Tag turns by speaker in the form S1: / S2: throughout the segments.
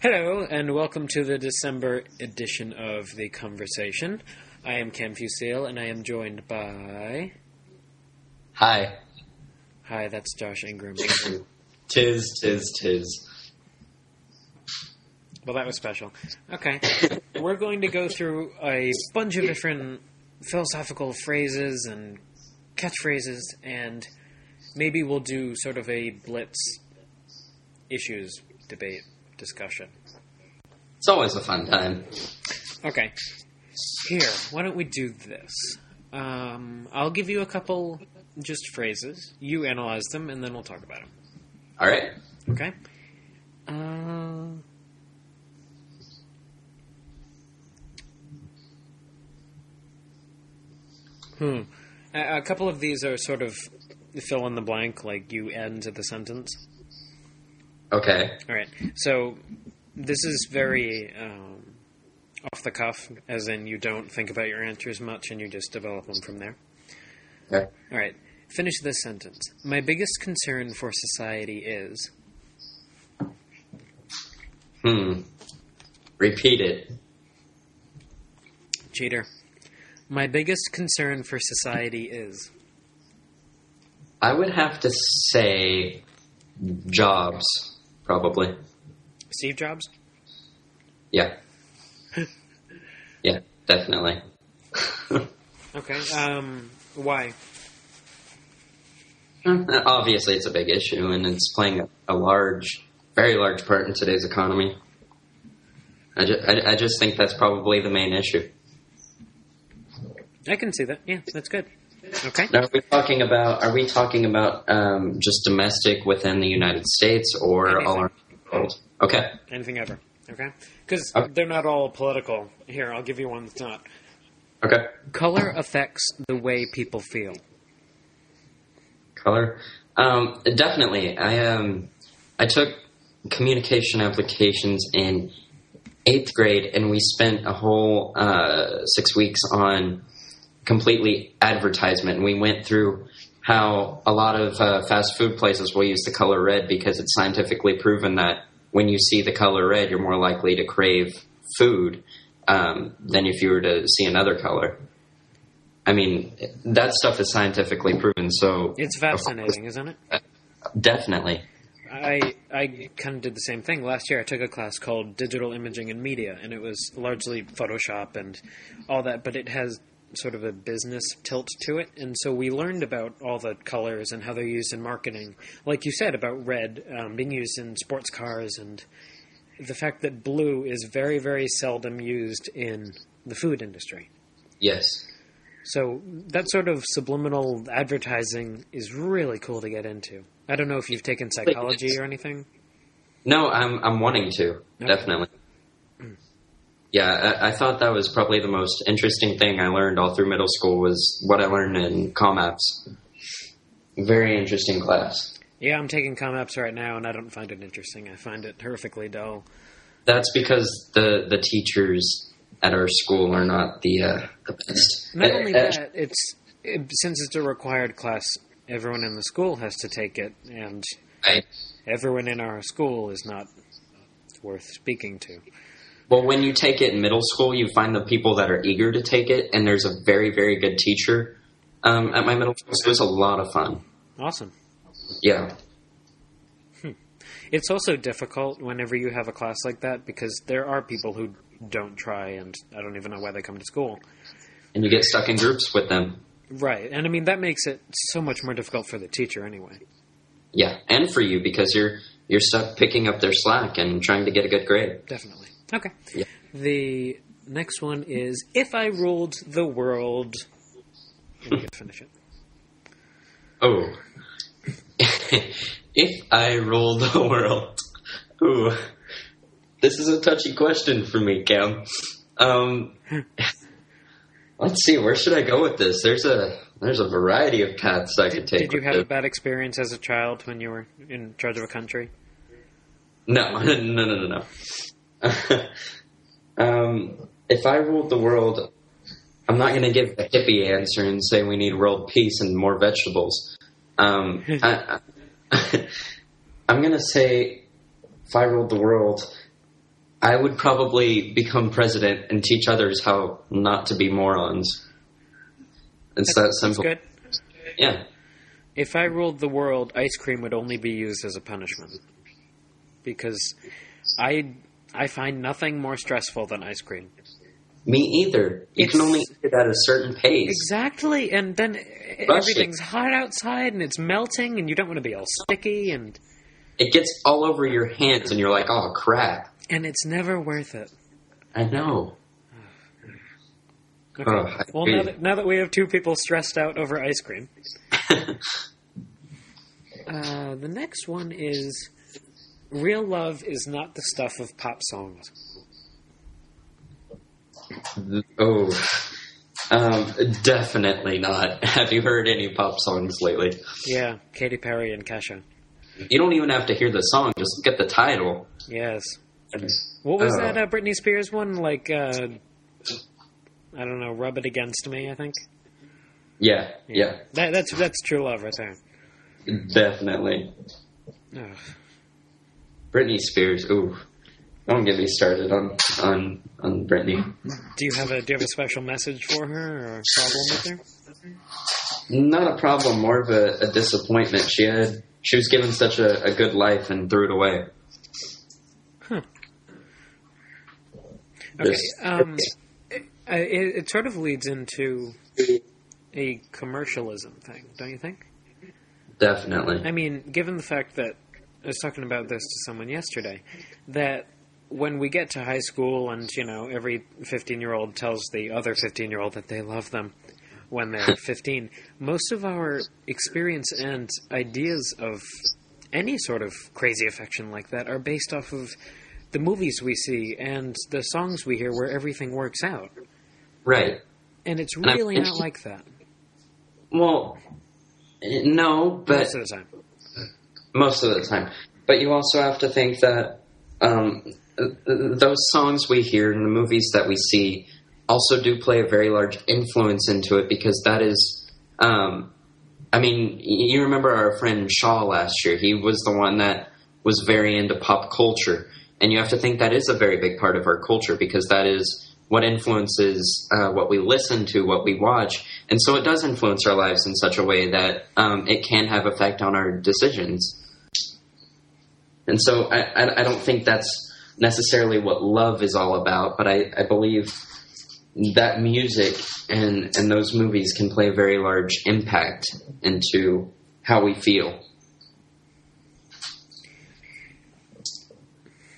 S1: Hello, and welcome to the December edition of The Conversation. I am Cam Fusile, and I am joined by.
S2: Hi.
S1: Hi, that's Josh Ingram.
S2: Tis, tis, tis.
S1: Well, that was special. Okay. We're going to go through a bunch of different philosophical phrases and catchphrases, and maybe we'll do sort of a blitz issues debate discussion.
S2: It's always a fun time.
S1: Okay. Here, why don't we do this? Um, I'll give you a couple just phrases. You analyze them, and then we'll talk about them.
S2: All right.
S1: Okay? Uh, hmm. A, a couple of these are sort of fill in the blank, like you end the sentence.
S2: Okay.
S1: All right. So this is very um, off the cuff, as in you don't think about your answers much and you just develop them from there.
S2: Okay.
S1: All right. Finish this sentence. My biggest concern for society is.
S2: Hmm. Repeat it.
S1: Cheater. My biggest concern for society is.
S2: I would have to say jobs, probably.
S1: Steve Jobs?
S2: Yeah. yeah, definitely.
S1: Okay. Um, why?
S2: Obviously, it's a big issue, and it's playing a, a large, very large part in today's economy. I just, I, I just think that's probably the main issue.
S1: I can see that. Yeah, that's good. Okay.
S2: Now, are we talking about? Are we talking about um, just domestic within the United States or
S1: Anything.
S2: all around the world? Okay.
S1: Anything ever. Okay? Because
S2: Okay.
S1: they're not all political. Here, I'll give you one that's not.
S2: Okay.
S1: Color affects the way people feel.
S2: Color. Um, definitely. I um, I took communication applications in eighth grade, and we spent a whole uh, six weeks on completely advertisement. And we went through how a lot of uh, fast food places will use the color red because it's scientifically proven that when you see the color red, you're more likely to crave food um, than if you were to see another color. I mean, that stuff is scientifically proven. So
S1: It's fascinating, isn't it?
S2: definitely.
S1: I I kind of did the same thing last year. I took a class called Digital Imaging and Media, and it was largely Photoshop and all that, but it has sort of a business tilt to it. And so we learned about all the colors and how they're used in marketing, like you said about red um, being used in sports cars, and the fact that blue is very very seldom used in the food industry.
S2: Yes.
S1: So that sort of subliminal advertising is really cool to get into. I don't know if you've taken psychology or anything.
S2: No, I'm I'm wanting to definitely. Yeah, I, I thought that was probably the most interesting thing I learned all through middle school was what I learned in comapps. Very interesting class.
S1: Yeah, I'm taking comapps right now, and I don't find it interesting. I find it horrifically dull.
S2: That's because the the teachers at our school are not the uh, the best.
S1: Not only
S2: Uh, uh,
S1: that, it's it, since it's a required class, everyone in the school has to take it, and
S2: I-
S1: everyone in our school is not worth speaking to.
S2: Well, when you take it in middle school, you find the people that are eager to take it, and there's a very, very good teacher um, at my middle school. So it was a lot of fun.
S1: Awesome.
S2: Yeah,
S1: It's also difficult whenever you have a class like that because there are people who don't try, and I don't even know why they come to school.
S2: and you get stuck in groups with them.
S1: Right, and I mean that makes it so much more difficult for the teacher anyway.
S2: Yeah, and for you because you're you're stuck picking up their slack and trying to get a good grade.
S1: Definitely. Okay.
S2: Yeah.
S1: The next one is if I ruled the world. And you can finish it.
S2: Oh, if I ruled the world, ooh, this is a touchy question for me, Cam. Um, let's see, where should I go with this? There's a there's a variety of paths I could take.
S1: Did you
S2: with
S1: have a bad experience as a child when you were in charge of a country?
S2: No, no, no, no, no. um, if I ruled the world, I'm not going to give a hippie answer and say we need world peace and more vegetables. Um, I, I'm going to say if I ruled the world, I would probably become president and teach others how not to be morons. It's that
S1: That's
S2: simple.
S1: good.
S2: Yeah.
S1: If I ruled the world, ice cream would only be used as a punishment. Because I I find nothing more stressful than ice cream.
S2: Me either. You
S1: It's-
S2: can only eat it at a certain pace.
S1: Exactly, and then
S2: Rush it.
S1: everything's hot outside and it's melting, and you don't want to be all sticky, and
S2: It gets all over your hands, and you're like, "Oh crap!"
S1: and it's never worth it.
S2: I know.
S1: Okay.
S2: Oh, I
S1: well, now that, now that we have two people stressed out over ice cream, uh, the next one is real love is not the stuff of pop songs.
S2: oh, um, definitely not. Have you heard any pop songs lately?
S1: Yeah, Katy Perry and Kesha.
S2: You don't even have to hear the song; just at the title.
S1: Yes. What was
S2: Oh.
S1: that uh, Britney Spears one? Like, uh, I don't know, "Rub It Against Me." I think.
S2: Yeah, yeah,
S1: That, that's that's true love right there.
S2: definitely.
S1: Ugh.
S2: Britney Spears. Ooh, don't get me started on on on Britney.
S1: Do you have a do you have a special message for her or a problem with her?
S2: Not a problem, more of a, a disappointment. She had she was given such a, a good life and threw it away. Huh.
S1: Okay.
S2: Just-
S1: Um, it, it, it sort of leads into a commercialism thing, don't you think?
S2: Definitely.
S1: I mean, given the fact that I was talking about this to someone yesterday, that when we get to high school and, you know, every 15 year old tells the other 15 year old that they love them when they're 15, most of our experience and ideas of any sort of crazy affection like that are based off of the movies we see and the songs we hear where everything works out.
S2: Right.
S1: And it's really not like that
S2: Well, eh, no, but
S1: most of the time.
S2: Most of the time. But you also have to think that um, th- th- those songs we hear in the movies that we see also do play a very large influence into it because that is, um, I mean, you remember our friend Shaw last year. He was the one that was very into pop culture. And you have to think that is a very big part of our culture because that is what influences uh, what we listen to, what we watch. And so it does influence our lives in such a way that um, it can have effect on our decisions. And so I, I, I don't think that's necessarily what love is all about, but I, I believe that music and, and those movies can play a very large impact into how we feel.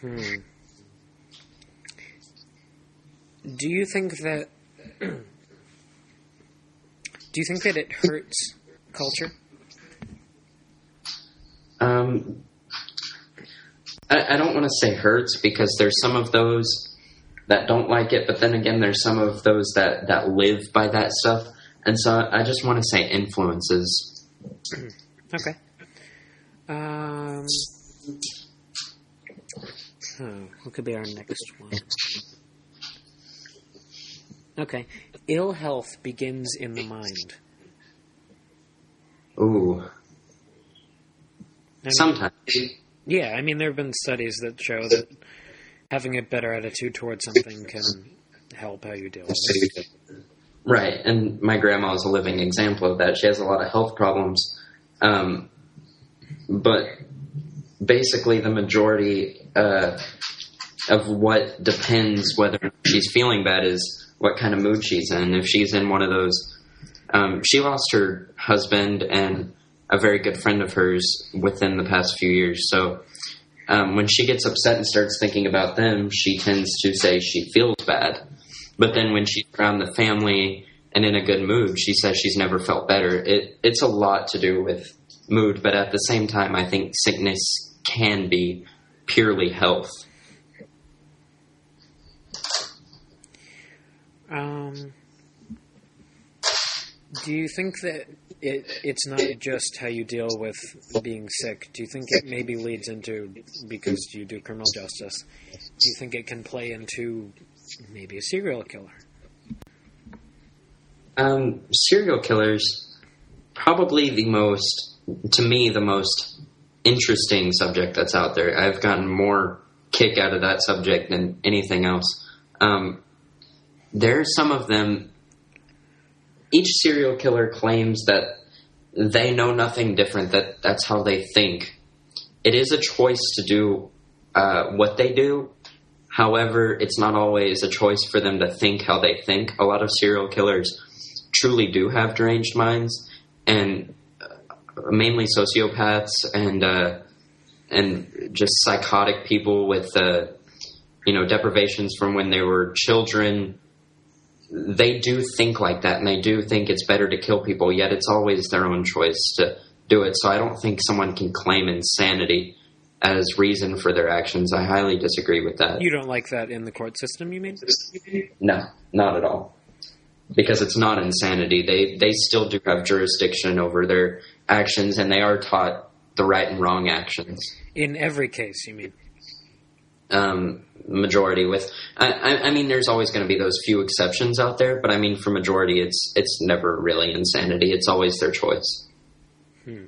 S1: Hmm. Do you think that? do you think that it hurts culture?
S2: Um, I, I don't want to say hurts because there's some of those that don't like it, but then again, there's some of those that, that live by that stuff. And so I just want to say influences.
S1: Okay. Um. huh, what could be our next one? Okay. Ill health begins in the mind.
S2: Ooh, sometimes.
S1: Yeah, I mean, there have been studies that show that having a better attitude towards something can help how you deal with it.
S2: Right, and my grandma is a living example of that. She has a lot of health problems, um, but basically, the majority uh, of what depends whether she's feeling bad is what kind of mood she's in. If she's in one of those, um, she lost her husband and a very good friend of hers within the past few years. So um, when she gets upset and starts thinking about them, she tends to say she feels bad. But then when she's around the family and in a good mood, she says she's never felt better. It it's a lot to do with mood, but at the same time, I think sickness can be purely health.
S1: Um, do you think that it it's not just how you deal with being sick? Do you think it maybe leads into because you do criminal justice? Do you think it can play into maybe a serial killer?
S2: Um, serial killers, probably the most, to me, the most interesting subject that's out there. I've gotten more kick out of that subject than anything else. Um, there are some of them. Each serial killer claims that they know nothing different. That that's how they think. It is a choice to do uh, what they do. However, it's not always a choice for them to think how they think. A lot of serial killers truly do have deranged minds, and uh, mainly sociopaths and uh, and just psychotic people with uh, you know deprivations from when they were children. They do think like that, and they do think it's better to kill people. Yet it's always their own choice to do it. So I don't think someone can claim insanity as reason for their actions. I highly disagree with that.
S1: You don't like that in the court system, you mean?
S2: No, not at all. Because it's not insanity. They they still do have jurisdiction over their actions, and they are taught the right and wrong actions.
S1: In every case, you mean?
S2: Um, majority with, I, I, I mean, there's always going to be those few exceptions out there, but I mean, for majority, it's it's never really insanity. It's always their choice. Hmm.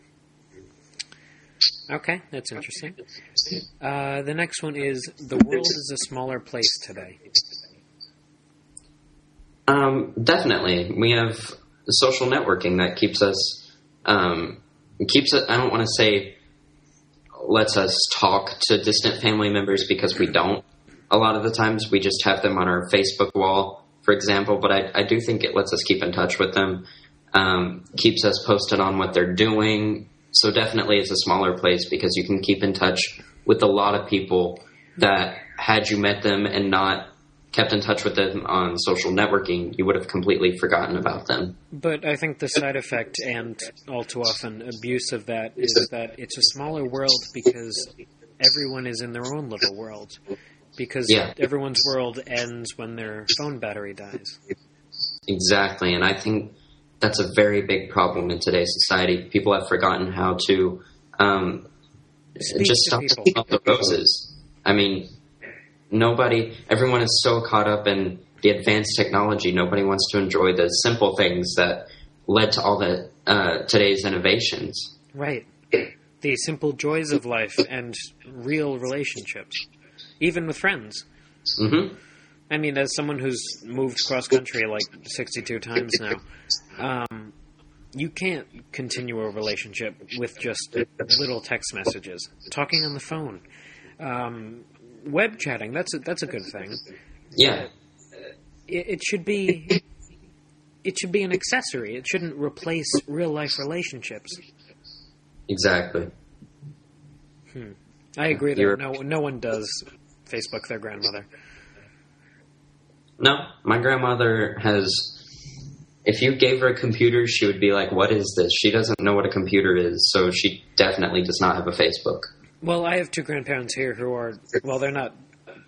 S1: Okay, that's interesting. Uh, the next one is the world is a smaller place today.
S2: Um, definitely, we have social networking that keeps us um, keeps it. I don't want to say lets us talk to distant family members because we don't. A lot of the times, we just have them on our Facebook wall, for example. But I, I do think it lets us keep in touch with them, um, keeps us posted on what they're doing. So definitely, it's a smaller place because you can keep in touch with a lot of people that had you met them and not kept in touch with them on social networking, you would have completely forgotten about them.
S1: But I think the side effect and all too often abuse of that is that it's a smaller world because everyone is in their own little world. Because
S2: Yeah.
S1: everyone's world ends when their phone battery dies.
S2: Exactly, and I think that's a very big problem in today's society. People have forgotten how to um, just
S1: to
S2: stop
S1: people.
S2: talking about the roses. I mean, nobody, everyone is so caught up in the advanced technology. Nobody wants to enjoy the simple things that led to all the uh, today's innovations.
S1: Right. The simple joys of life and real relationships, even with friends.
S2: Mm-hmm.
S1: I mean, as someone who's moved cross country like 62 times now, um, you can't continue a relationship with just little text messages. Talking on the phone, um, web chatting, that's a, that's a good thing.
S2: Yeah, uh,
S1: It, it should be. It should be an accessory. It shouldn't replace real life relationships.
S2: exactly. Hmm.
S1: I agree that no no one does Facebook their grandmother.
S2: No, my grandmother has. If you gave her a computer, she would be like, "What is this?" She doesn't know what a computer is, so she definitely does not have a Facebook.
S1: Well, I have two grandparents here who are well, they're not.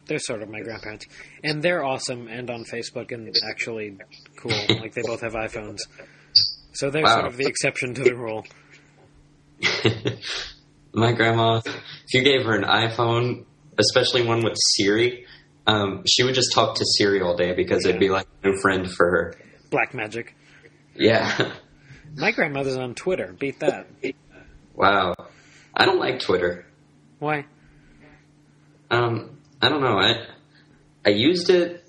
S1: They're sort of my grandparents, and they're awesome and on Facebook and actually cool. like they both have iPhones, so they're
S2: Wow.
S1: sort of the exception to the rule.
S2: My grandma, if you gave her an iPhone, especially one with Siri, um, she would just talk to Siri all day because it'd be like a new friend for her.
S1: Black magic.
S2: Yeah.
S1: My grandmother's on Twitter. Beat that.
S2: wow. I don't like Twitter.
S1: Why?
S2: Um, I don't know. I I used it,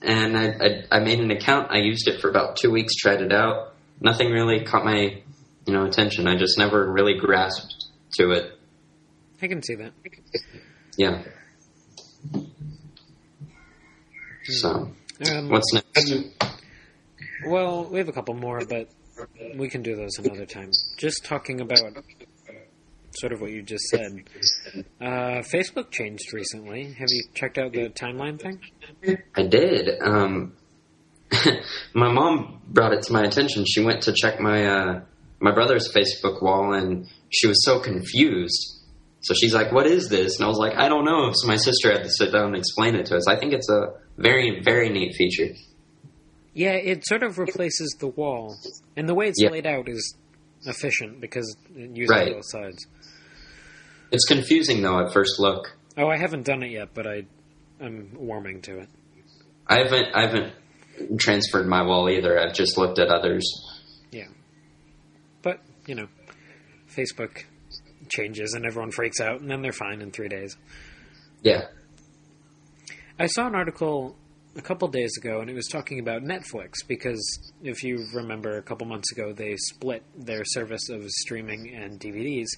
S2: and I, I I made an account. I used it for about two weeks, tried it out. Nothing really caught my you know attention. I just never really grasped to it.
S1: I can see that.
S2: Yeah. So
S1: Um,
S2: what's next?
S1: well, we have a couple more, but we can do those another time. Just talking about sort of what you just said. Uh, Facebook changed recently. Have you checked out the timeline thing?
S2: I did. Um, my mom brought it to my attention. She went to check my uh, my brother's Facebook wall, and she was so confused. So she's like, "What is this?" And I was like, "I don't know." So my sister had to sit down and explain it to us. I think it's a very very neat feature.
S1: Yeah, it sort of replaces the wall, and the way it's
S2: Yeah.
S1: laid out is efficient because it uses
S2: Right.
S1: both sides.
S2: It's confusing though at first look.
S1: Oh, I haven't done it yet, but I, I'm warming to it.
S2: I haven't I haven't transferred my wall either. I've just looked at others.
S1: Yeah, but you know, Facebook changes and everyone freaks out, and then they're fine in three days.
S2: Yeah,
S1: I saw an article a couple days ago, and it was talking about Netflix because if you remember, a couple months ago they split their service of streaming and DVDs,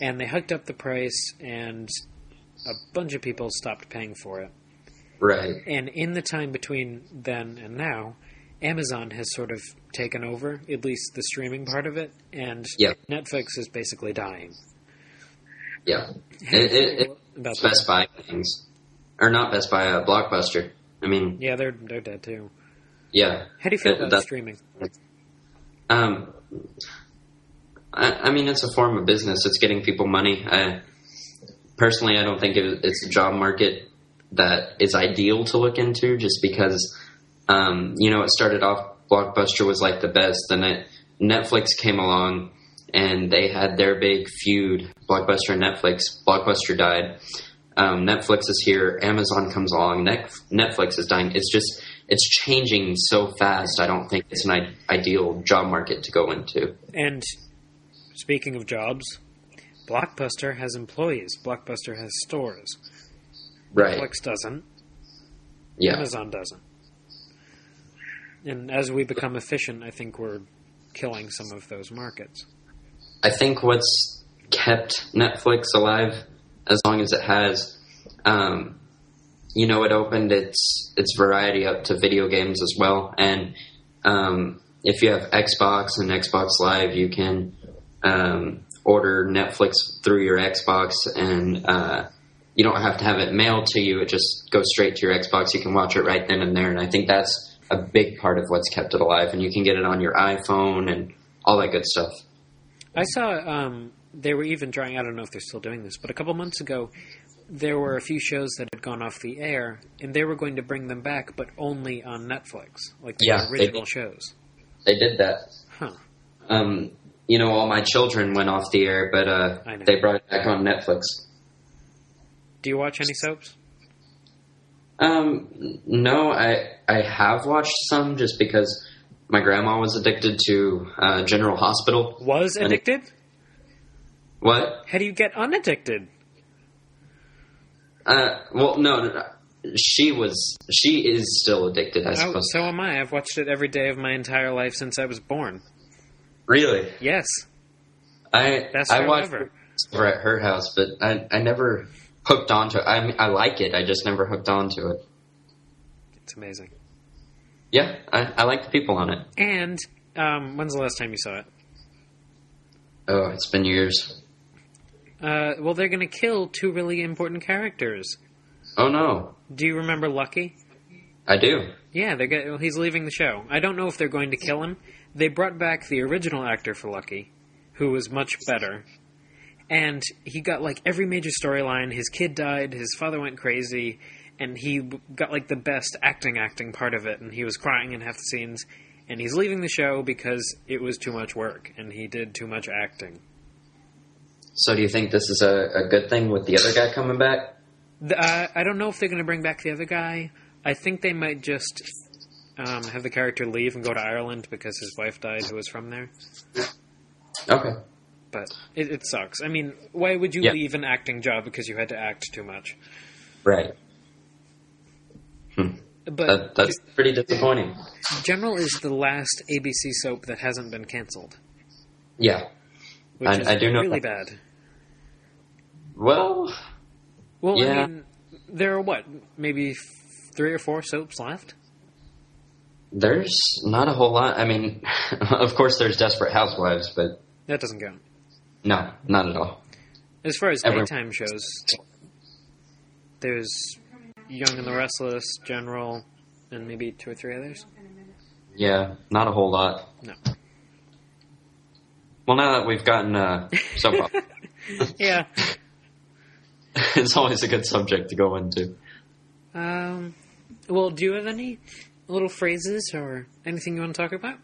S1: and they hiked up the price, and a bunch of people stopped paying for it.
S2: Right.
S1: And in the time between then and now, Amazon has sort of taken over, at least the streaming part of it, and
S2: Yeah.
S1: Netflix is basically dying.
S2: Yeah. It, it, it, Best Buy things, or not Best Buy, uh, Blockbuster. I mean,
S1: Yeah, they're they're dead too.
S2: yeah.
S1: How do you feel
S2: Uh,
S1: about streaming?
S2: Um, I, I mean, it's a form of business. It's getting people money. I, personally, I don't think it, it's a job market that is ideal to look into, just because, um, you know, it started off. Blockbuster was like the best, then it, Netflix came along, and they had their big feud. Blockbuster and Netflix. Blockbuster died. Um, Netflix is here. Amazon comes along. Netflix is dying. It's just it's changing so fast. I don't think it's an ideal job market to go into.
S1: And speaking of jobs, Blockbuster has employees. Blockbuster has stores.
S2: Right.
S1: Netflix doesn't.
S2: Yeah.
S1: Amazon doesn't. And as we become efficient, I think we're killing some of those markets.
S2: I think what's kept Netflix alive as long as it has, um, you know, it opened its its variety up to video games as well. And um, if you have Xbox and Xbox Live, you can um, order Netflix through your Xbox, and uh, you don't have to have it mailed to you. It just goes straight to your Xbox. You can watch it right then and there. And I think that's a big part of what's kept it alive. And you can get it on your iPhone and all that good stuff.
S1: I saw um, they were even trying. I don't know if they're still doing this, but a couple months ago, there were a few shows that had gone off the air, and they were going to bring them back, but only on Netflix, like the
S2: Yeah,
S1: original
S2: did.
S1: shows.
S2: They did that.
S1: Huh.
S2: Um, you know, all my children went off the air, but uh, they brought it back on Netflix.
S1: Do you watch any soaps?
S2: Um, no, I I have watched some just because my grandma was addicted to uh, General Hospital.
S1: Was
S2: And-
S1: addicted?
S2: What?
S1: How do you get unaddicted?
S2: Uh, well, no, no, no. she was. She is still addicted. I
S1: Oh,
S2: suppose.
S1: so am I. I've watched it every day of my entire life since I was born.
S2: Really,
S1: Yes,
S2: I
S1: best
S2: I watched
S1: ever.
S2: over at her house, but I I never hooked onto it. I I like it. I just never hooked onto it.
S1: It's amazing.
S2: Yeah, I, I like the people on it.
S1: And um, when's the last time you saw it?
S2: Oh, it's been years.
S1: Uh, well, they're going to kill two really important characters.
S2: Oh no,
S1: Do you remember Lucky?
S2: I do.
S1: Yeah, they're go- well, he's leaving the show. I don't know if they're going to kill him. They brought back the original actor for Lucky, who was much better. And he got like every major storyline. His kid died, his father went crazy, and he got like the best acting acting part of it and he was crying in half the scenes and he's leaving the show because it was too much work and he did too much acting.
S2: So, do you think this is a, a good thing with the other guy coming back?
S1: The, uh, I don't know if they're going to bring back the other guy. I think they might just um, have the character leave and go to Ireland because his wife died, who was from there.
S2: Okay.
S1: But it, it sucks. I mean, why would you
S2: Yeah.
S1: leave an acting job because you had to act too much?
S2: Right.
S1: But
S2: That, that's pretty disappointing.
S1: General is the last ABC soap that hasn't been canceled,
S2: Yeah.
S1: which
S2: I-
S1: is
S2: I do know
S1: really
S2: that.
S1: bad.
S2: Well,
S1: Well,
S2: Yeah.
S1: I mean, there are what maybe three or four soaps left.
S2: There's not a whole lot. I mean, of course, there's Desperate Housewives, but
S1: That doesn't count.
S2: no, not at all.
S1: As far as
S2: Every-
S1: daytime shows, there's Young and the Restless, General, and maybe two or three others.
S2: Yeah, not a whole lot.
S1: No.
S2: Well, now that we've gotten uh, soap opera,
S1: yeah.
S2: it's always a good subject to go into.
S1: Um. Well, do you have any little phrases or anything you want to talk about?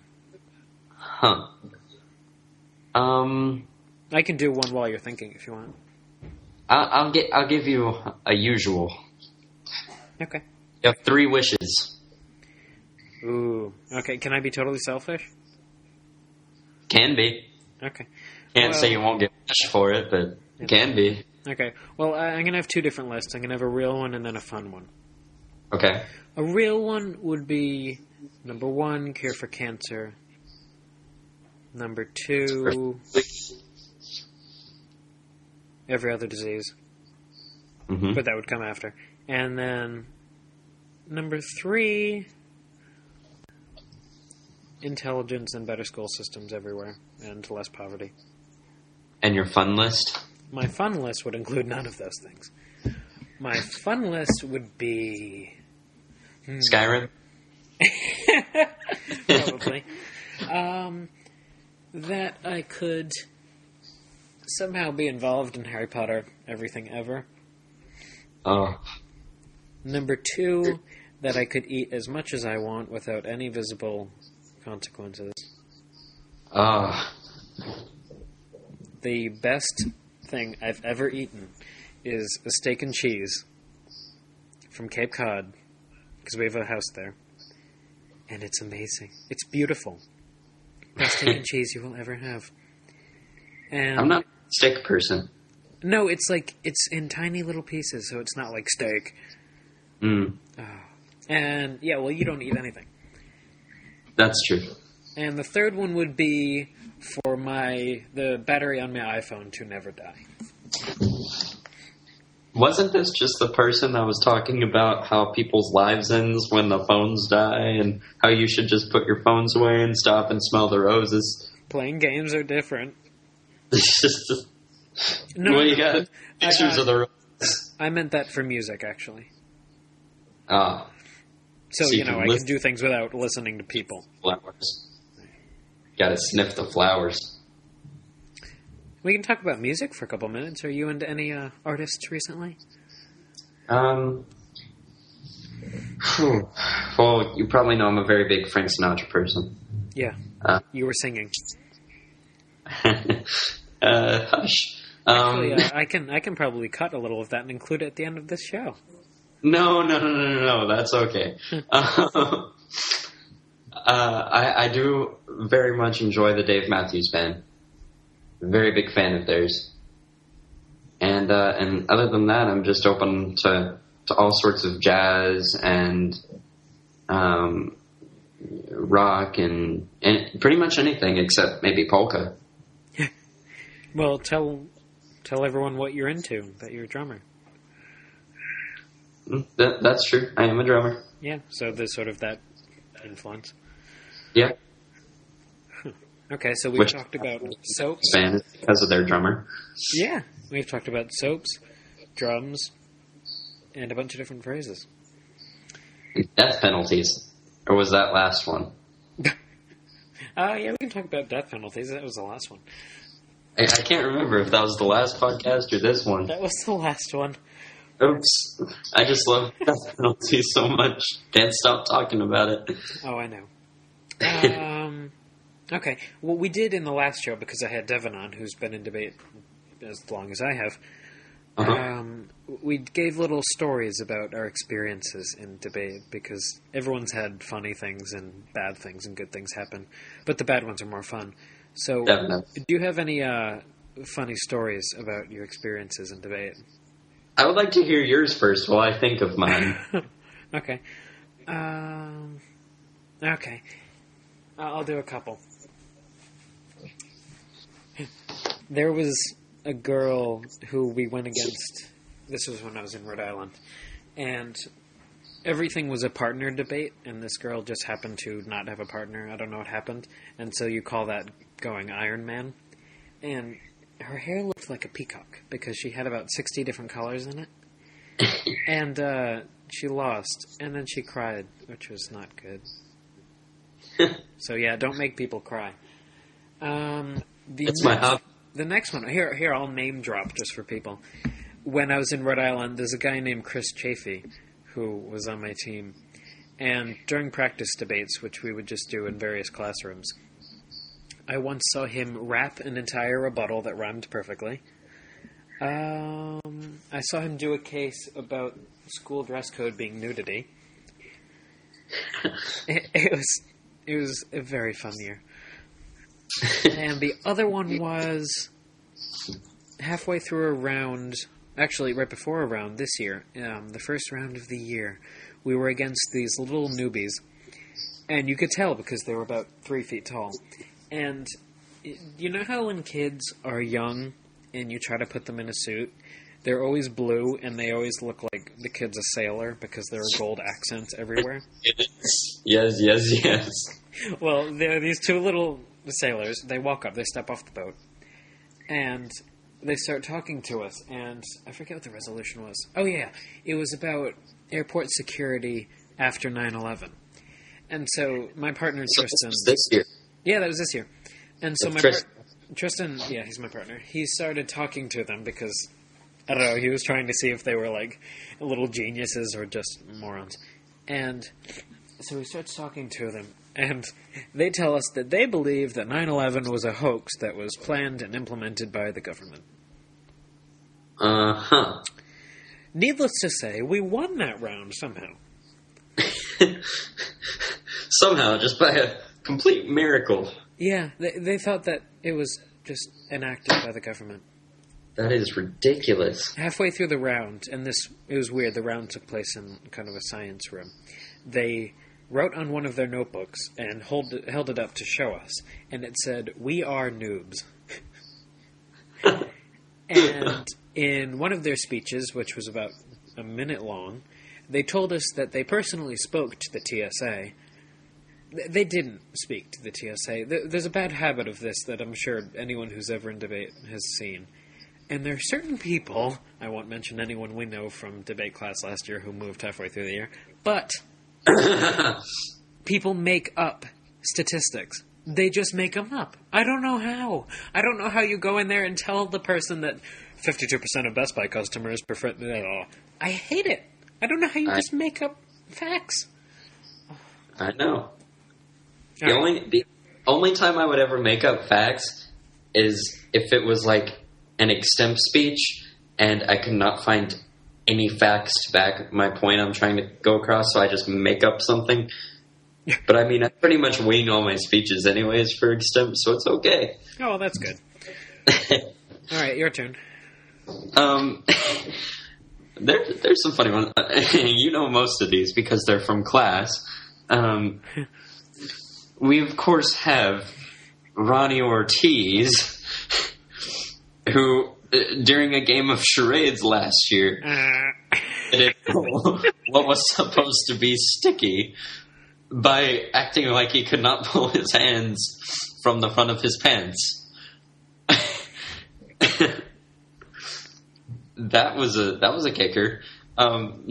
S2: Huh. Um,
S1: I can do one while you're thinking if you want.
S2: I'll, I'll get. I'll give you a usual.
S1: Okay.
S2: You have three wishes.
S1: Ooh. Okay. Can I be totally selfish?
S2: Can be.
S1: Okay.
S2: Can't
S1: Well-
S2: say you won't get cash for it, but can be.
S1: Okay. Well, I'm gonna have two different lists. I'm gonna have a real one and then a fun one.
S2: Okay.
S1: A real one would be number one, cure for cancer. Number two, every other disease,
S2: hmm
S1: but that would come after. And then number three, intelligence and better school systems everywhere and less poverty.
S2: And your fun list?
S1: My fun list would include none of those things. My fun list would be hmm,
S2: Skyrim?
S1: probably um, that I could somehow be involved in Harry Potter Everything Ever.
S2: Oh.
S1: Number two, that I could eat as much as I want without any visible consequences.
S2: Oh.
S1: The best thing I've ever eaten is a steak and cheese from Cape Cod, because we have a house there. And it's amazing. It's beautiful. Best steak and cheese you will ever have. And
S2: I'm not a steak person.
S1: No, it's like it's in tiny little pieces, so it's not like steak.
S2: Mm,
S1: And yeah, well, you don't eat anything.
S2: that's true.
S1: And the third one would be for my the battery on my iPhone to never die.
S2: Wasn't this just the person that was talking about how people's lives ends when the phones die and how you should just put your phones away and stop and smell the roses?
S1: Playing games are different.
S2: It's just
S1: No,
S2: well, you got pictures
S1: I-
S2: of the roses.
S1: I meant that for music, actually.
S2: Ah,
S1: So,
S2: So
S1: you
S2: you
S1: know, I can do things without listening to people.
S2: flowers. Got to sniff the flowers.
S1: We can talk about music for a couple minutes. Are you into any uh, artists recently?
S2: Um. Well, you probably know I'm a very big Frank Sinatra person.
S1: Yeah,
S2: Uh.
S1: you were singing.
S2: uh, hush. Um,
S1: Actually, uh, I can I can probably cut a little of that and include it at the end of this show.
S2: No, no, no, no, no, no. That's okay. uh, I, I do very much enjoy the Dave Matthews Band. Very big fan of theirs. And uh, and other than that, I'm just open to to all sorts of jazz and um, rock and and pretty much anything except maybe polka.
S1: Well, tell tell everyone what you're into. That you're a drummer.
S2: Mm, That, that's true. I am a drummer.
S1: Yeah, so there's sort of that influence.
S2: Yeah,
S1: Okay, so we've talked about soaps.
S2: band because of their drummer.
S1: Yeah, we've talked about soaps, drums, and a bunch of different phrases.
S2: Death penalties, or was that last one?
S1: Uh, yeah, we can talk about death penalties. That was the last one.
S2: I, I can't remember if that was the last podcast or this one.
S1: That was the last one.
S2: Oops. I just love death penalties so much. Can't stop talking about it.
S1: Oh, I know. Um, okay. What we did in the last show, because I had Devon on, who's been in debate as long as I have,
S2: Uh-huh.
S1: um, we gave little stories about our experiences in debate because everyone's had funny things and bad things and good things happen, but the bad ones are more fun. So,
S2: Definitely.
S1: do you have any uh, funny stories about your experiences in debate?
S2: I would like to hear yours first while I think of mine.
S1: okay. Um, okay. I'll do a couple. There was a girl who we went against. This was when I was in Rhode Island. And everything was a partner debate, and this girl just happened to not have a partner. I don't know what happened. And so you call that going Iron Man. And her hair looked like a peacock because she had about 60 different colors in it. and uh, she lost, and then she cried, which was not good. So yeah, don't make people cry. Um, the
S2: It's my hobby.
S1: The next one here, here I'll name drop just for people. When I was in Rhode Island, there's a guy named Chris Chafee who was on my team, and during practice debates, which we would just do in various classrooms, I once saw him rap an entire rebuttal that rhymed perfectly. Um, I saw him do a case about school dress code being nudity. It, it was it was a very fun year. And the other one was halfway through a round, actually right before a round this year, um, the first round of the year, we were against these little newbies, and you could tell because they were about three feet tall. And you know how when kids are young and you try to put them in a suit, they're always blue and they always look like the kid's a sailor because there are gold accents everywhere.
S2: yes, yes, yes.
S1: well, there are these two little sailors. They walk up, they step off the boat, and they start talking to us. And I forget what the resolution was. Oh, yeah. It was about airport security after 9 11. And so my partner,
S2: So
S1: Tristan.
S2: this year.
S1: Yeah, that was this year. And so my
S2: Tristan.
S1: Par- Tristan, yeah, he's my partner. He started talking to them because I don't know. He was trying to see if they were like little geniuses or just morons. And so he starts talking to them, and they tell us that they believe that 9/11 was a hoax that was planned and implemented by the government.
S2: Uh huh.
S1: Needless to say, we won that round somehow.
S2: Somehow, just by a complete miracle.
S1: Yeah, they, they thought that it was just enacted by the government.
S2: That is ridiculous.
S1: halfway through the round, and this it was weird. The round took place in kind of a science room. They wrote on one of their notebooks and hold held it up to show us, and it said, "We are noobs." and in one of their speeches, which was about a minute long, they told us that they personally spoke to the TSA. They didn't speak to the TSA. There's a bad habit of this that I'm sure anyone who's ever in debate has seen. And there are certain people, I won't mention anyone we know from debate class last year who moved halfway through the year, but people make up statistics. They just make them up. I don't know how. I don't know how you go in there and tell the person that 52% of Best Buy customers prefer. Oh, I hate it. I don't know how you
S2: I-
S1: just make up facts.
S2: I know. The
S1: Alright.
S2: only the only time I would ever make up facts is if it was like an extemp speech and I could not find any facts to back my point I'm trying to go across, so I just make up something. But I mean, I pretty much wing all my speeches anyways for extemp, so it's okay.
S1: Oh, well, that's good. All right, your turn.
S2: um, there, there's some funny ones. you know most of these because they're from class. Um, we of course have Ronnie Ortiz, who during a game of charades last year
S1: Uh,
S2: did what was supposed to be sticky by acting like he could not pull his hands from the front of his pants. that was a that was a kicker. Um,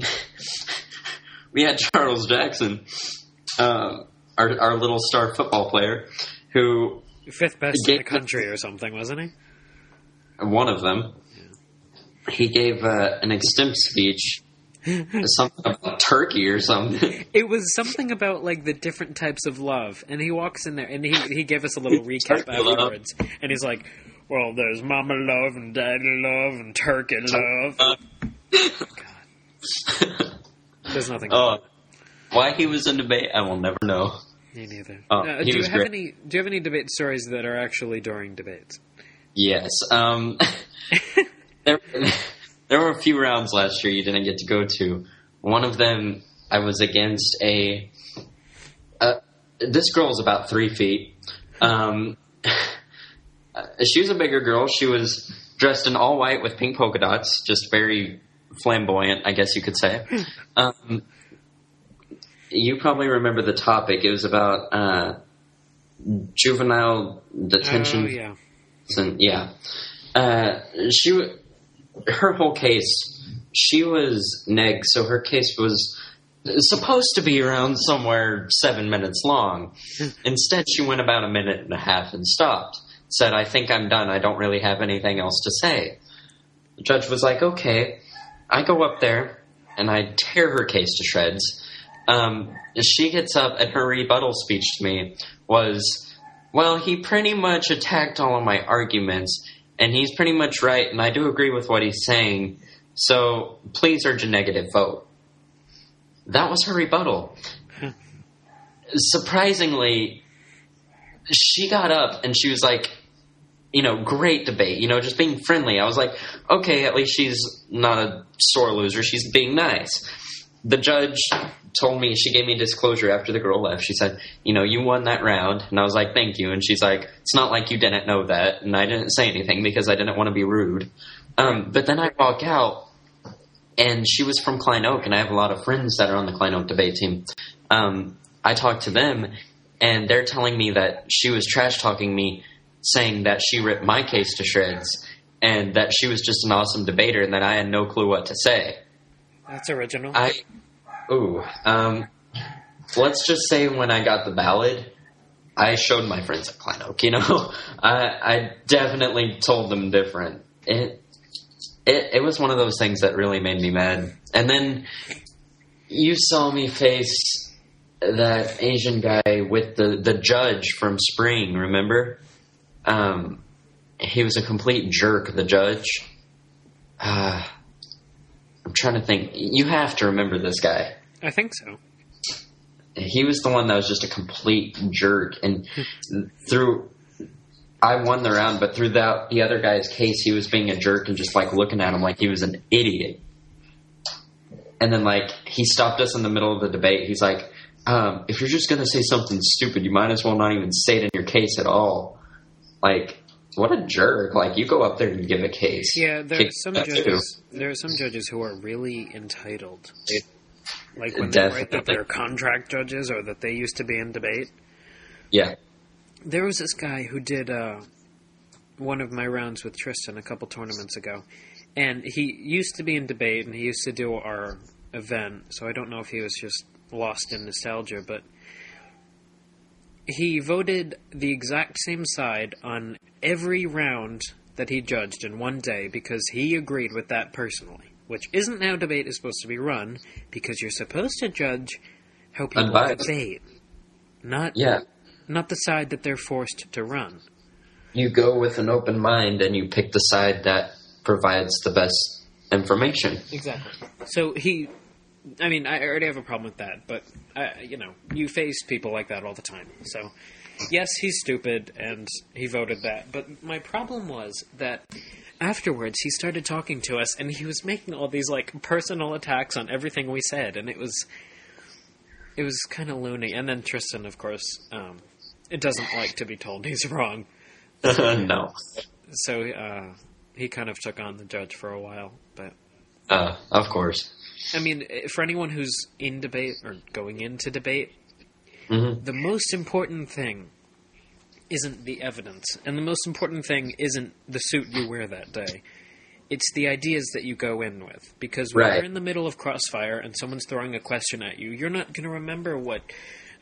S2: we had Charles Jackson, um, our our little star football player, who
S1: fifth best in the country or something, wasn't he?
S2: One of them, he gave uh, an extemp speech, something about Turkey or something.
S1: It was something about like the different types of love, and he walks in there, and he he gave us a little recap
S2: love.
S1: afterwards, and he's like, "Well, there's mama love and daddy love and turkey love." God, There's nothing.
S2: oh, why he was in debate, I will never know.
S1: Me neither.
S2: oh,
S1: Uh, do you have
S2: great.
S1: any? Do you have any debate stories that are actually during debates?
S2: Yes. Um, there, there were a few rounds last year you didn't get to go to. One of them, I was against a. Uh, this girl's about three feet. Um, she was a bigger girl. She was dressed in all white with pink polka dots, just very flamboyant, I guess you could say. Um, you probably remember the topic. It was about uh, juvenile detention
S1: Oh yeah.
S2: And yeah, uh, she w- her whole case. She was neg, so her case was supposed to be around somewhere seven minutes long. Instead, she went about a minute and a half and stopped. Said, "I think I'm done. I don't really have anything else to say." The judge was like, "Okay." I go up there and I tear her case to shreds. Um, she gets up and her rebuttal speech to me was, well, he pretty much attacked all of my arguments, and he's pretty much right, and I do agree with what he's saying. So please urge a negative vote. That was her rebuttal. Surprisingly, she got up and she was like, you know, great debate, you know, just being friendly. I was like, okay, at least she's not a sore loser. She's being nice. The judge told me she gave me disclosure after the girl left. She said, "You know, you won that round," and I was like, "Thank you." And she's like, "It's not like you didn't know that," and I didn't say anything because I didn't want to be rude. Um, but then I walk out, and she was from Klein Oak, and I have a lot of friends that are on the Klein Oak debate team. Um, I talked to them, and they're telling me that she was trash talking me, saying that she ripped my case to shreds, and that she was just an awesome debater, and that I had no clue what to say.
S1: That's original.
S2: I, ooh, um, let's just say when I got the ballad, I showed my friends at Klein Oak. You know, I, I definitely told them different. It, it, it was one of those things that really made me mad. And then you saw me face that Asian guy with the the judge from Spring. Remember? Um, he was a complete jerk. The judge. Uh, I'm trying to think. You have to remember this guy.
S1: I think so.
S2: He was the one that was just a complete jerk, and through I won the round, but through that the other guy's case, he was being a jerk and just like looking at him like he was an idiot. And then like he stopped us in the middle of the debate. He's like, um, "If you're just gonna say something stupid, you might as well not even say it in your case at all." Like, what a jerk! Like you go up there and give a case.
S1: Yeah, there are some
S2: that too.
S1: judges. There are some judges who are really entitled. Like when they write that they're contract judges or that they used to be in debate.
S2: Yeah.
S1: There was this guy who did uh, one of my rounds with Tristan a couple tournaments ago, and he used to be in debate and he used to do our event. So I don't know if he was just lost in nostalgia, but he voted the exact same side on every round that he judged in one day because he agreed with that personally. Which isn't how debate is supposed to be run, because you're supposed to judge how people
S2: Unbiased.
S1: debate, not
S2: Yeah.
S1: not the side that they're forced to run.
S2: You go with an open mind and you pick the side that provides the best information.
S1: Exactly. So he, I mean, I already have a problem with that, but uh, you know, you face people like that all the time. So, yes, he's stupid, and he voted that. But my problem was that afterwards he started talking to us, and he was making all these like personal attacks on everything we said, and it was, it was kind of loony. And then Tristan, of course, um, it doesn't like to be told he's wrong.
S2: no.
S1: So uh, he kind of took on the judge for a while, but.
S2: Uh, of course.
S1: I mean, eh, for anyone who's in debate or going into debate,
S2: hmm
S1: the most important thing isn't the evidence, and the most important thing isn't the suit you wear that day. It's the ideas that you go in with. Because when
S2: Right.
S1: you're in the middle of crossfire and someone's throwing a question at you, you're not going to remember what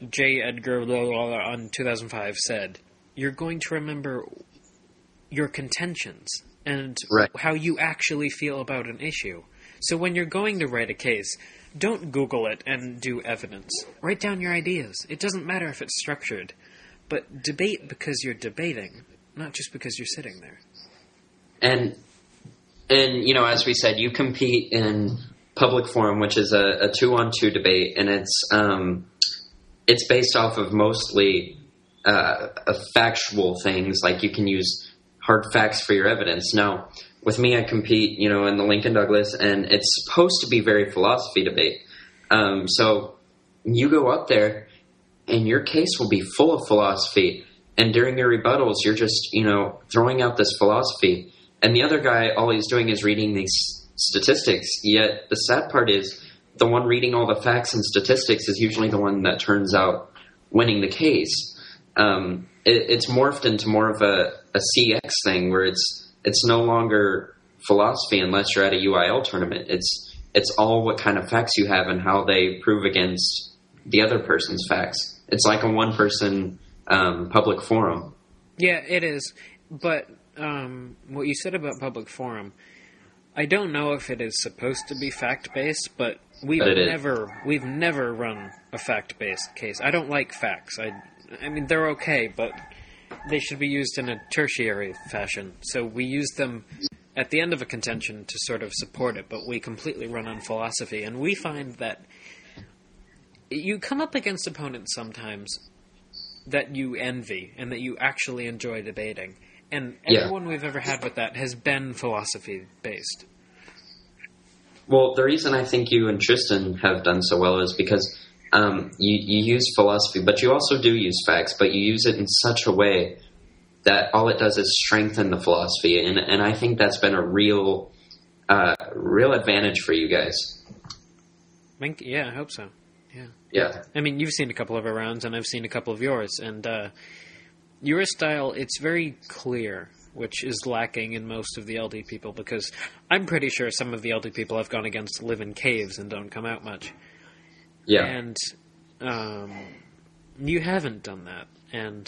S1: J. Edgar blah, blah, blah, on 2005 said. You're going to remember your contentions and
S2: Right.
S1: how you actually feel about an issue. So when you're going to write a case, don't Google it and do evidence. Write down your ideas. It doesn't matter if it's structured, but debate because you're debating, not just because you're sitting there.
S2: And and you know, as we said, you compete in public forum, which is a, a two on two debate, and it's um, it's based off of mostly uh, factual things. Like you can use hard facts for your evidence. No, with me, I compete, you know, in the Lincoln Douglas, and it's supposed to be very philosophy debate. Um, so you go up there, and your case will be full of philosophy. And during your rebuttals, you're just, you know, throwing out this philosophy. And the other guy, all he's doing is reading these statistics. Yet the sad part is, the one reading all the facts and statistics is usually the one that turns out winning the case. Um, it, it's morphed into more of a, a CX thing where it's it's no longer philosophy unless you're at a UIL tournament. It's it's all what kind of facts you have and how they prove against the other person's facts. It's like a one person um, public forum.
S1: Yeah, it is. But um, what you said about public forum, I don't know if it is supposed to be fact based, but we've
S2: But it is.
S1: never we've never run a fact based case. I don't like facts. I I mean they're okay, but they should be used in a tertiary fashion. So we use them at the end of a contention to sort of support it, but we completely run on philosophy, and we find that you come up against opponents sometimes that you envy and that you actually enjoy debating. And
S2: Yeah.
S1: everyone we've ever had with that has been philosophy based.
S2: Well, the reason I think you and Tristan have done so well is because um, you, you use philosophy, but you also do use facts, but you use it in such a way that all it does is strengthen the philosophy, and and I think that's been a real uh, real advantage for you guys.
S1: I think, yeah, I hope so. Yeah.
S2: Yeah,
S1: I mean, you've seen a couple of our rounds, and I've seen a couple of yours, and uh, your style, it's very clear, which is lacking in most of the LD people, because I'm pretty sure some of the LD people I've gone against live in caves and don't come out much.
S2: Yeah,
S1: And um, you haven't done that. And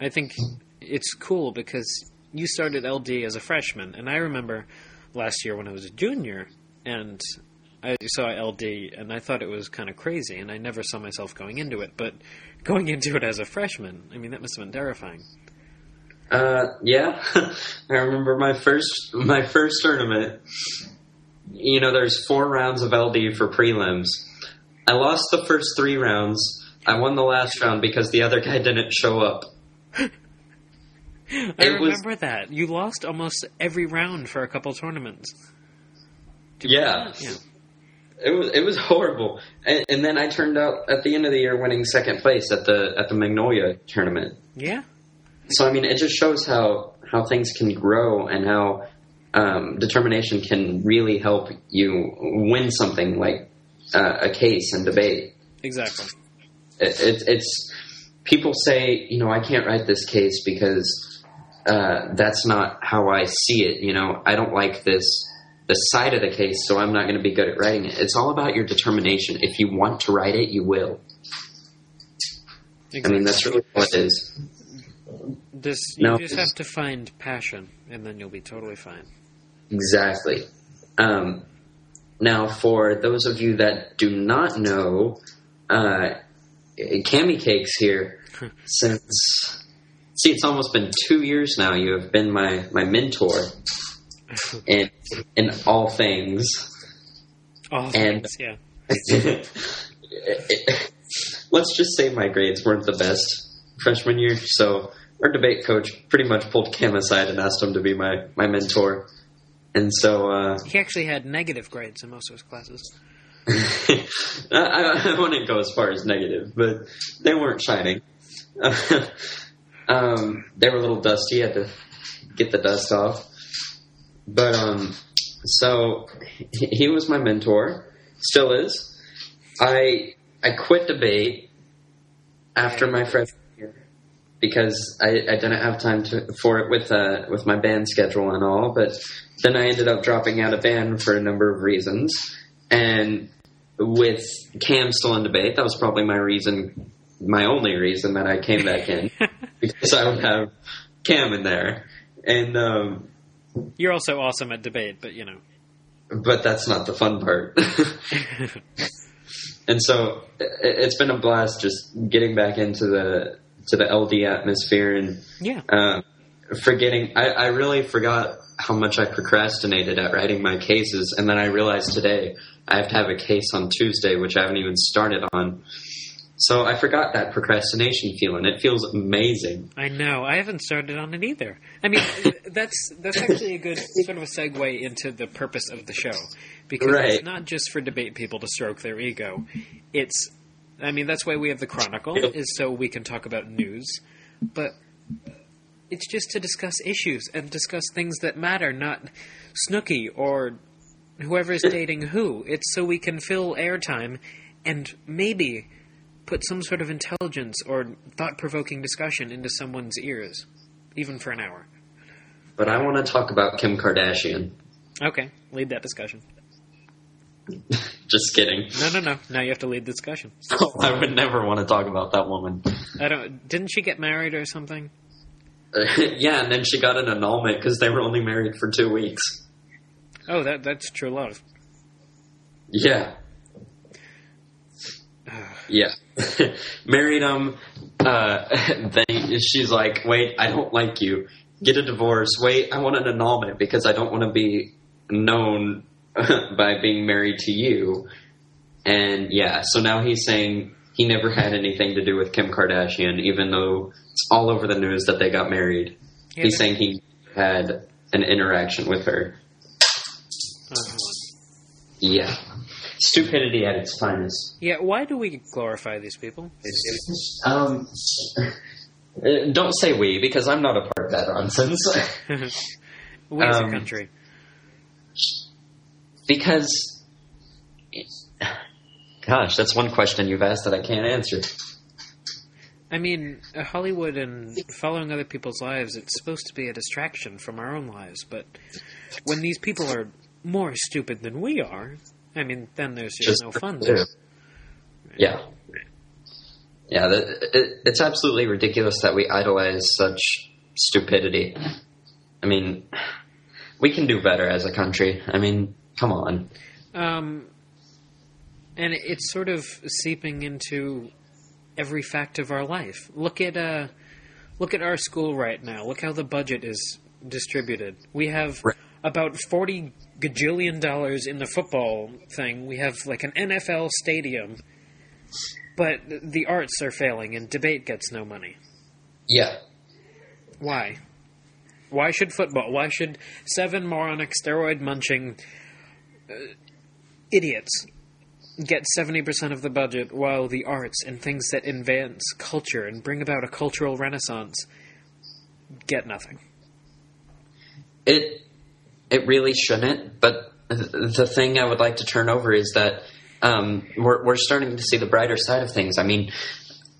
S1: I think it's cool because you started LD as a freshman. And I remember last year when I was a junior and I saw LD and I thought it was kind of crazy. And I never saw myself going into it. But going into it as a freshman, I mean, that must have been terrifying.
S2: uh, yeah. I remember my first my first tournament. You know, there's four rounds of LD for prelims. I lost the first three rounds. I won the last round because the other guy didn't show up.
S1: I
S2: It was-
S1: remember that. You lost almost every round for a couple tournaments. Do you remember
S2: Yeah.
S1: Yeah.
S2: It was it was horrible, and, and then I turned out at the end of the year winning second place at the at the Magnolia tournament.
S1: Yeah.
S2: So I mean, it just shows how how things can grow and how um, determination can really help you win something like uh, a case and debate.
S1: Exactly.
S2: It, it, it's people say, you know, I can't write this case because uh, that's not how I see it. You know, I don't like this the side of the case, so I'm not going to be good at writing it. It's all about your determination. If you want to write it, you will. I mean, that's really what it is.
S1: This you
S2: No.
S1: just have to find passion, and then you'll be totally fine.
S2: Exactly. Um, now, for those of you that do not know, uh, Cami Cakes here since. See, it's almost been two years now. You have been my, my mentor in in all things.
S1: Oh,
S2: And-
S1: thanks. Yeah.
S2: Let's just say my grades weren't the best freshman year, so our debate coach pretty much pulled Cam aside and asked him to be my, my mentor. And so uh,
S1: He actually had negative grades in most of his classes.
S2: I, I wouldn't go as far as negative, but they weren't shining. um, they were a little dusty. Had to get the dust off. But um, so he, he was my mentor, still is. I I quit debate after my freshman year because I, I didn't have time to, for it with uh, with my band schedule and all. But then I ended up dropping out of band for a number of reasons, and with Cam still in debate, that was probably my reason, my only reason that I came back in because I would have Cam in there, and um,
S1: You're also awesome at debate, but you know.
S2: but that's not the fun part. and so it, it's been a blast just getting back into the to the LD atmosphere and
S1: yeah.
S2: uh, forgetting. I, I really forgot how much I procrastinated at writing my cases, and then I realized today I have to have a case on Tuesday, which I haven't even started on. So I forgot that procrastination feeling. It feels amazing.
S1: I know. I haven't started on it either. I mean, that's that's actually a good sort of a segue into the purpose of the show, because
S2: Right.
S1: it's not just for debate people to stroke their ego. It's, I mean, that's why we have the Chronicle is so we can talk about news, but it's just to discuss issues and discuss things that matter, not Snooki or whoever's dating who. It's so we can fill airtime and maybe put some sort of intelligence or thought provoking discussion into someone's ears, even for an hour.
S2: But I want to talk about Kim Kardashian.
S1: Okay, lead that discussion.
S2: Just kidding.
S1: No, no, no. Now you have to lead the discussion.
S2: I would never want to talk about that woman.
S1: I don't. Didn't she get married or something?
S2: yeah, and then she got an annulment because they were only married for two weeks.
S1: Oh, that that's true love.
S2: Yeah. Yeah. Married him. Uh, then she's like, wait, I don't like you. Get a divorce. Wait, I want an annulment because I don't want to be known by being married to you. And yeah, so now he's saying he never had anything to do with Kim Kardashian, even though it's all over the news that they got married.
S1: Yeah,
S2: he's saying he had an interaction with her.
S1: uh-huh.
S2: Yeah, stupidity at its finest.
S1: Yeah, why do we glorify these people?
S2: Um, uh, don't say we because I'm not a part of that nonsense.
S1: we as a
S2: Um,
S1: country.
S2: Because, gosh, that's one question you've asked that I can't answer.
S1: I mean, Hollywood and following other people's lives, it's supposed to be a distraction from our own lives, but when these people are more stupid than we are, I mean, then there's just, no fun there.
S2: Yeah. Yeah, it's absolutely ridiculous that we idolize such stupidity. I mean, we can do better as a country. I mean, come on.
S1: Um, and it's sort of seeping into every fact of our life. Look at uh, look at our school right now. Look how the budget is distributed. We have about forty gajillion dollars in the football thing. We have like an NFL stadium, but the arts are failing, and debate gets no money.
S2: Yeah.
S1: Why? Why should football? Why should seven moronic steroid munching idiots get 70% of the budget while the arts and things that advance culture and bring about a cultural renaissance get nothing?
S2: It it really shouldn't, but the thing I would like to turn over is that um, we're we're starting to see the brighter side of things. I mean,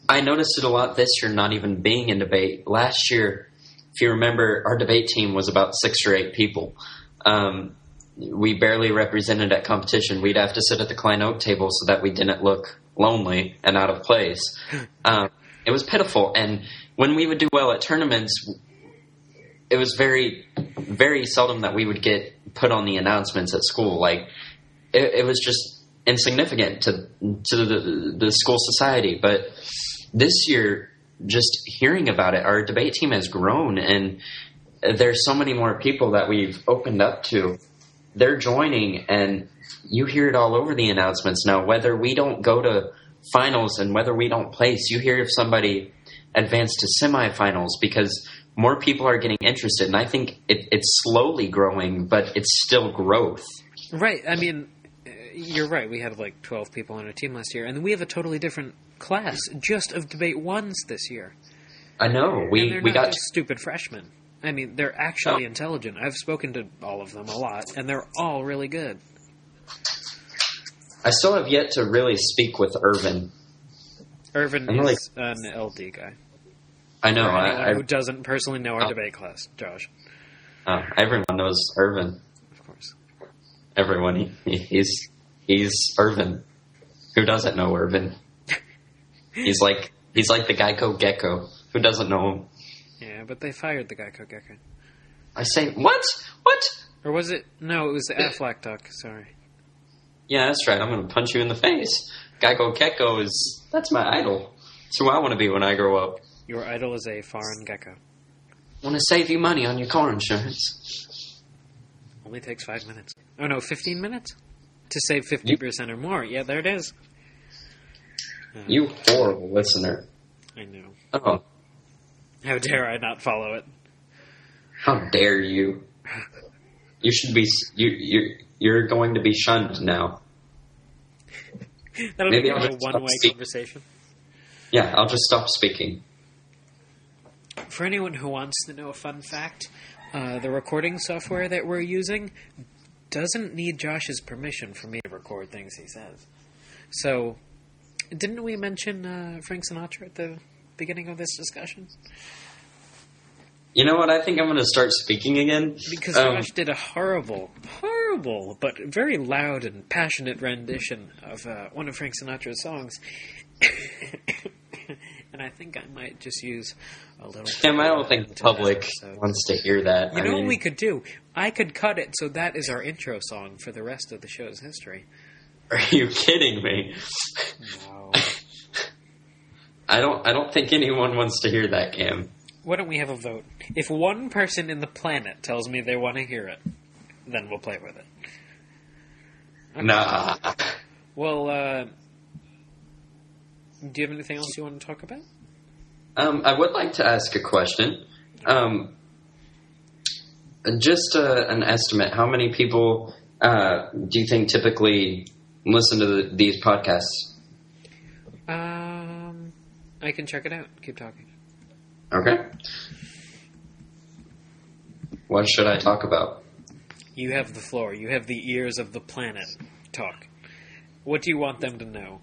S2: I noticed it a lot this year, not even being in debate. Last year, if you remember, our debate team was about six or eight people. Um, we barely represented at competition. We'd have to sit at the Klein Oak table so that we didn't look lonely and out of place. Um, it was pitiful. And when we would do well at tournaments, it was very, very seldom that we would get put on the announcements at school. Like, it, it was just insignificant to to the, the school society. But this year, just hearing about it, our debate team has grown, and there's so many more people that we've opened up to. They're joining, and you hear it all over the announcements now. Whether we don't go to finals and whether we don't place, you hear if somebody advanced to semifinals because more people are getting interested. And I think it, it's slowly growing, but it's still growth.
S1: Right. I mean, you're right. We had like 12 people on our team last year, and we have a totally different class just of debate ones this year.
S2: I know we we got
S1: stupid freshmen. I mean, they're actually
S2: Oh.
S1: intelligent. I've spoken to all of them a lot, and they're all really good.
S2: I still have yet to really speak with Irvin.
S1: Irvin
S2: I'm really-
S1: is an LD guy.
S2: I know I, I,
S1: who doesn't personally know our
S2: Oh.
S1: debate class, Josh,
S2: uh, everyone knows Irvin.
S1: of course.
S2: Everyone he, he's he's Irvin. Who doesn't know Irvin? He's like he's like the Geico Gecko. Who doesn't know him?
S1: Yeah, but they fired the Geico Gecko.
S2: I say what? What?
S1: Or was it? No, it was the Aflac duck. Sorry.
S2: Yeah, that's right. I'm going to punch you in the face. Geico Gecko is that's my idol. It's who I want to be when I grow up.
S1: Your idol is a foreign gecko.
S2: want to save you money on your car insurance.
S1: Only takes five minutes. Oh no, fifteen minutes to save fifty percent or more. Yeah, there it is. Uh,
S2: You horrible listener.
S1: I know.
S2: Oh,
S1: How dare I not follow it?
S2: how dare you? You should be you you you're going to be shunned now.
S1: That'll
S2: Maybe
S1: be
S2: I'll
S1: a one-way conversation.
S2: Yeah, I'll just stop speaking.
S1: For anyone who wants to know a fun fact, uh, the recording software that we're using doesn't need Josh's permission for me to record things he says. So, didn't we mention uh, Frank Sinatra at the beginning of this discussion?
S2: You know what? I think I'm going to start speaking again.
S1: Because
S2: Um,
S1: Josh did a horrible, horrible, but very loud and passionate rendition of uh, one of Frank Sinatra's songs. and I think I might just use a little.
S2: Tim, I don't think the public wants to hear that.
S1: You
S2: I
S1: know
S2: mean,
S1: what we could do? I could cut it so that is our intro song for the rest of the show's history.
S2: Are you kidding me?
S1: No.
S2: I don't. I don't think anyone wants to hear that, Cam.
S1: Why don't we have a vote? If one person in the planet tells me they want to hear it, then we'll play with it. Okay.
S2: Nah.
S1: Well, uh, do you have anything else you want to talk about?
S2: Um, I would like to ask a question. Um, just uh, an estimate: How many people uh, do you think typically listen to the, these podcasts?
S1: I can check it out. Keep talking.
S2: Okay. What should I talk about?
S1: You have the floor. You have the ears of the planet. Talk. What do you want them to know?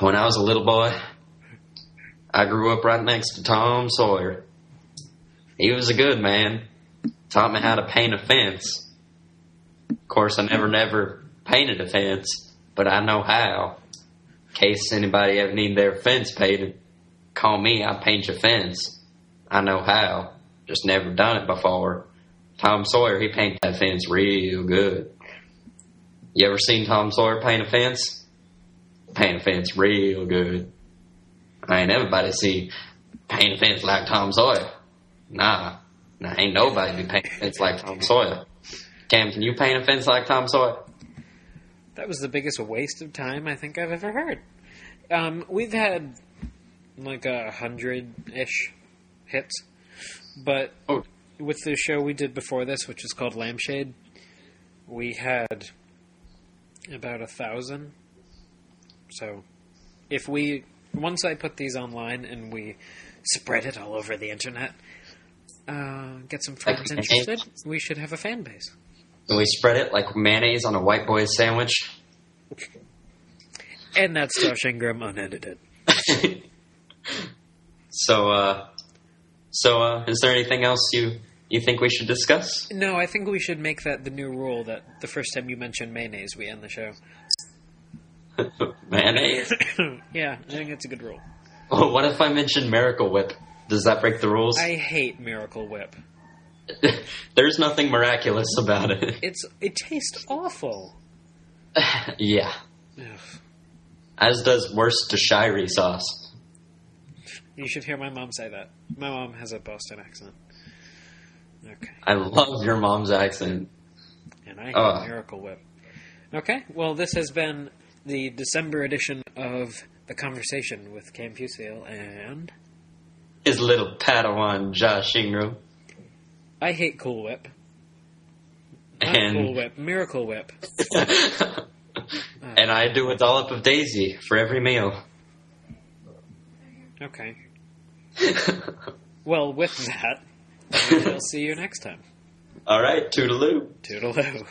S2: When I was a little boy, I grew up right next to Tom Sawyer. He was a good man. Taught me how to paint a fence. Of course, I never, never painted a fence, but I know how. Case anybody ever need their fence painted, call me. I'll paint your fence. I know how. Just never done it before. Tom Sawyer, he paint that fence real good. You ever seen Tom Sawyer paint a fence? Paint a fence real good. I ain't everybody see paint a fence like Tom Sawyer. Nah. Nah, ain't nobody be paint a fence like Tom Sawyer. Cam, can you paint a fence like Tom Sawyer?
S1: That was the biggest waste of time I think I've ever heard. Um, we've had like a hundred ish hits, but
S2: Oh.
S1: with the show we did before this, which is called Lampshade, we had about a thousand. So, if we once I put these online and we spread it all over the internet, uh, get some friends interested, we should have a fan base.
S2: And we spread it like mayonnaise on a white boy's sandwich.
S1: And that's Josh Ingram unedited.
S2: so, uh, so, uh, is there anything else you, you think we should discuss?
S1: No, I think we should make that the new rule that the first time you mention mayonnaise, we end the show.
S2: mayonnaise?
S1: yeah, I think that's a good rule.
S2: Oh, what if I mention Miracle Whip? Does that break the rules?
S1: I hate Miracle Whip.
S2: There's nothing miraculous about it.
S1: It's it tastes awful.
S2: yeah.
S1: Ugh.
S2: As does Worcestershire sauce.
S1: You should hear my mom say that. My mom has a Boston accent. Okay,
S2: I love your mom's accent.
S1: and I hate
S2: Ugh.
S1: Miracle Whip. Okay, well, this has been the December edition of the conversation with Cam Fusil, and
S2: His little Padawan Josh Ingram.
S1: I hate Cool Whip. Not
S2: And
S1: Cool Whip, Miracle Whip.
S2: and I do a dollop of Daisy for every meal.
S1: Okay. Well, with that, we'll see you next time.
S2: All right, toodaloo.
S1: Toodaloo.